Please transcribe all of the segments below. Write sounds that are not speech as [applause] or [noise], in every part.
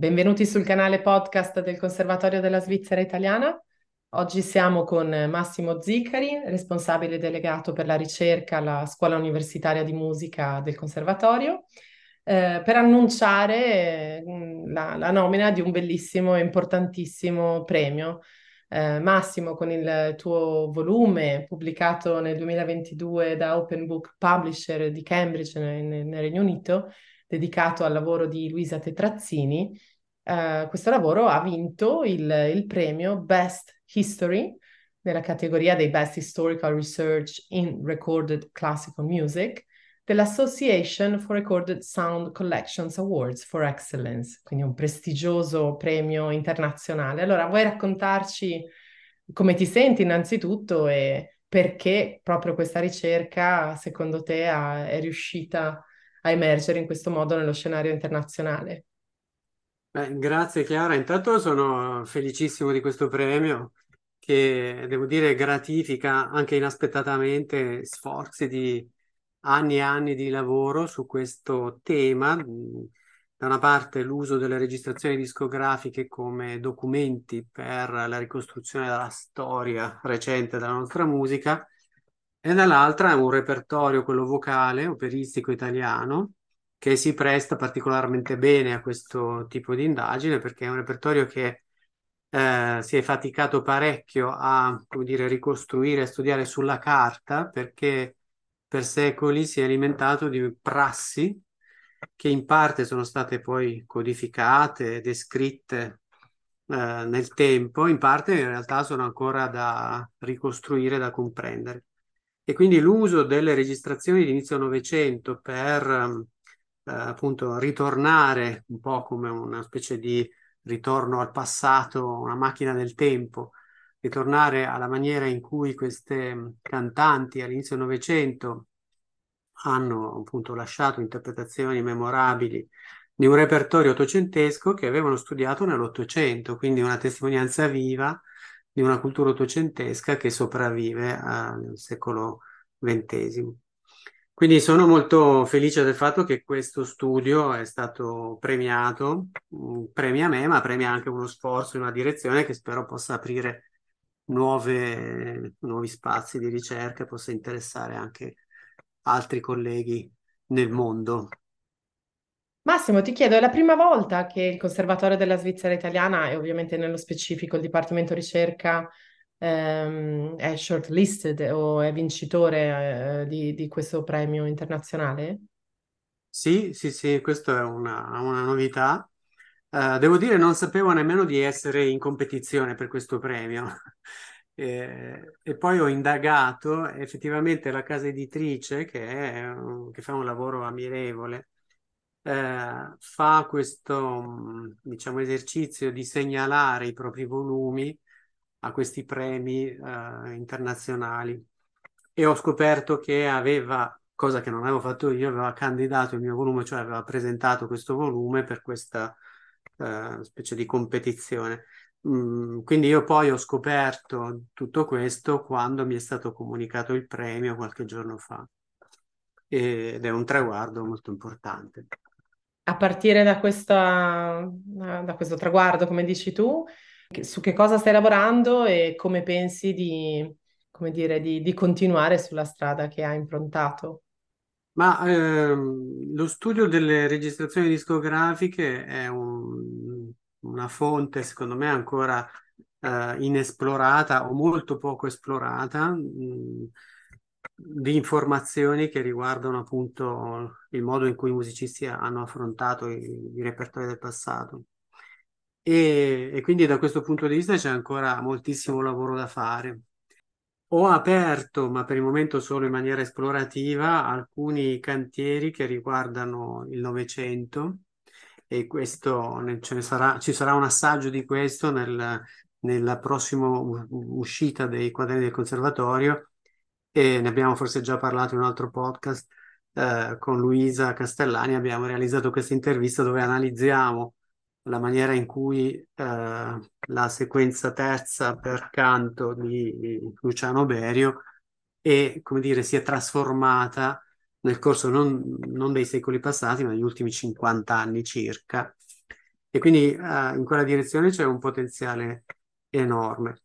Benvenuti sul canale podcast del Conservatorio della Svizzera Italiana. Oggi siamo con Massimo Ziccari, responsabile delegato per la ricerca alla Scuola Universitaria di Musica del Conservatorio, eh, per annunciare eh, la, la, nomina di un bellissimo e importantissimo premio. Eh, Massimo, con il tuo volume pubblicato nel 2022 da Open Book Publisher di Cambridge nel, nel Regno Unito, dedicato al lavoro di Luisa Tetrazzini, Uh, questo lavoro ha vinto il, il, premio Best History nella categoria dei Best Historical Research in Recorded Classical Music dell'Association for Recorded Sound Collections Awards for Excellence, quindi un prestigioso premio internazionale. Allora, vuoi raccontarci come ti senti innanzitutto e perché proprio questa ricerca, secondo te, ha, è riuscita a emergere in questo modo nello scenario internazionale? Beh, grazie Chiara, intanto sono felicissimo di questo premio che devo dire gratifica anche inaspettatamente sforzi di anni e anni di lavoro su questo tema. Da una parte l'uso delle registrazioni discografiche come documenti per la ricostruzione della storia recente della nostra musica e dall'altra un repertorio, quello vocale, operistico italiano, che si presta particolarmente bene a questo tipo di indagine perché è un repertorio che eh, si è faticato parecchio a come dire, ricostruire, a studiare sulla carta perché per secoli si è alimentato di prassi che in parte sono state poi codificate, descritte eh, nel tempo, in parte in realtà sono ancora da ricostruire, da comprendere. E quindi l'uso delle registrazioni di inizio Novecento per eh, appunto ritornare un po' come una specie di ritorno al passato, una macchina del tempo, ritornare alla maniera in cui queste cantanti all'inizio del Novecento hanno appunto lasciato interpretazioni memorabili di un repertorio ottocentesco che avevano studiato nell'Ottocento, quindi una testimonianza viva di una cultura ottocentesca che sopravvive al secolo XX. Quindi sono molto felice del fatto che questo studio è stato premiato, mm, premia me, ma premia anche uno sforzo in una direzione che spero possa aprire nuove, nuovi spazi di ricerca e possa interessare anche altri colleghi nel mondo. Massimo, ti chiedo, è la prima volta che il Conservatorio della Svizzera Italiana e ovviamente nello specifico il Dipartimento Ricerca ehm, è shortlisted o è vincitore eh, di, di, questo premio internazionale? Sì, sì, sì, questa è una, una novità. Uh, devo dire, non sapevo nemmeno di essere in competizione per questo premio. [laughs] e, e, poi ho indagato, effettivamente la casa editrice, che, è, che fa un lavoro ammirevole, eh, fa questo diciamo, esercizio di segnalare i propri volumi a questi premi eh, internazionali e ho scoperto che aveva, cosa che non avevo fatto io, aveva candidato il mio volume, cioè aveva presentato questo volume per questa eh, specie di competizione. Mm, quindi io poi ho scoperto tutto questo quando mi è stato comunicato il premio qualche giorno fa ed è un traguardo molto importante. A partire da, questa, da questo traguardo, come dici tu, su che cosa stai lavorando e come pensi di, come dire, di, di continuare sulla strada che hai improntato? Ma ehm, lo studio delle registrazioni discografiche è un, una fonte, secondo me, ancora eh, inesplorata o molto poco esplorata mh, mm, di informazioni che riguardano appunto il modo in cui i musicisti hanno affrontato i, i repertori del passato. E, e quindi da questo punto di vista c'è ancora moltissimo lavoro da fare. Ho aperto, ma per il momento solo in maniera esplorativa, alcuni cantieri che riguardano il Novecento e questo sarà, ci sarà un assaggio di questo nel, nella prossima uscita dei quaderni del conservatorio e ne abbiamo forse già parlato in un altro podcast eh, con Luisa Castellani abbiamo realizzato questa intervista dove analizziamo la maniera in cui eh, la sequenza terza per canto di Luciano Berio è, come dire, si è trasformata nel corso non, non dei secoli passati, ma negli ultimi 50 anni circa. E quindi uh, in quella direzione c'è un potenziale enorme.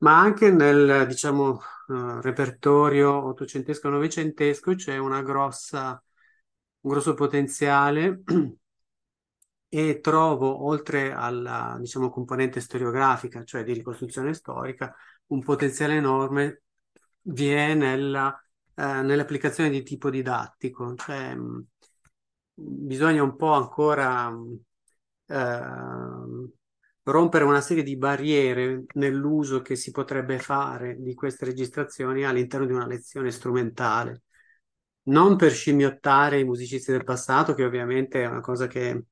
Ma anche nel, diciamo, uh, repertorio ottocentesco-novecentesco c'è una grossa, un grosso potenziale [clears throat] e trovo, oltre alla, diciamo, componente storiografica, cioè di ricostruzione storica, un potenziale enorme vi è nella, eh, nell'applicazione di tipo didattico, cioè mh, bisogna un po' ancora eh, rompere una serie di barriere nell'uso che si potrebbe fare di queste registrazioni all'interno di una lezione strumentale. Non per scimmiottare i musicisti del passato, che ovviamente è una cosa che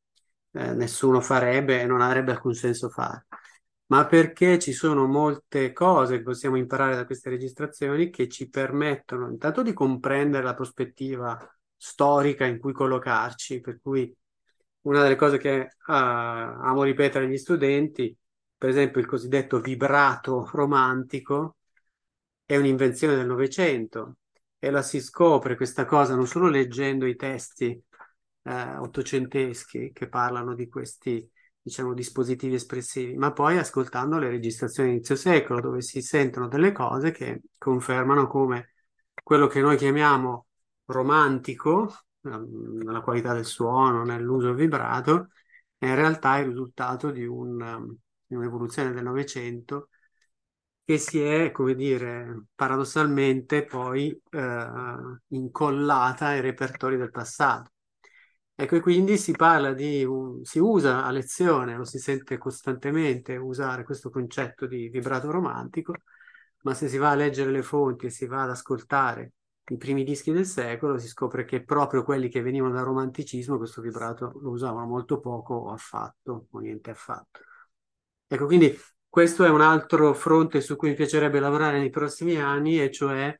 eh, nessuno farebbe e non avrebbe alcun senso fare, ma perché ci sono molte cose che possiamo imparare da queste registrazioni che ci permettono intanto di comprendere la prospettiva storica in cui collocarci, per cui una delle cose che uh, amo ripetere agli studenti, per esempio il cosiddetto vibrato romantico, è un'invenzione del Novecento e la si scopre questa cosa non solo leggendo i testi eh, ottocenteschi che parlano di questi diciamo, dispositivi espressivi, ma poi ascoltando le registrazioni inizio secolo, dove si sentono delle cose che confermano come quello che noi chiamiamo romantico, nella qualità del suono, nell'uso vibrato, è in realtà il risultato di, un, um, di un'evoluzione del Novecento che si è, come dire, paradossalmente poi eh, incollata ai repertori del passato. Ecco, e quindi si parla di, un, si usa a lezione, lo si sente costantemente usare questo concetto di vibrato romantico, ma se si va a leggere le fonti e si va ad ascoltare i primi dischi del secolo, si scopre che proprio quelli che venivano dal romanticismo questo vibrato lo usavano molto poco o affatto, o niente affatto. Ecco, quindi questo è un altro fronte su cui mi piacerebbe lavorare nei prossimi anni, e cioè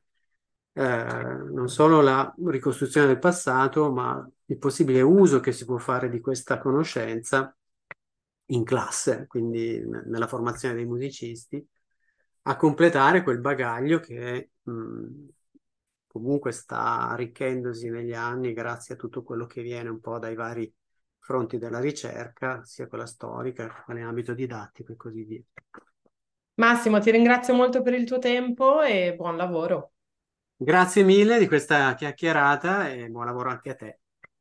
eh, non solo la ricostruzione del passato, ma il possibile uso che si può fare di questa conoscenza in classe, quindi nella formazione dei musicisti, a completare quel bagaglio che mh, comunque sta arricchendosi negli anni grazie a tutto quello che viene un po' dai vari fronti della ricerca, sia quella storica, quella in ambito didattico e così via. Massimo, ti ringrazio molto per il tuo tempo e buon lavoro. Grazie mille di questa chiacchierata e buon lavoro anche a te.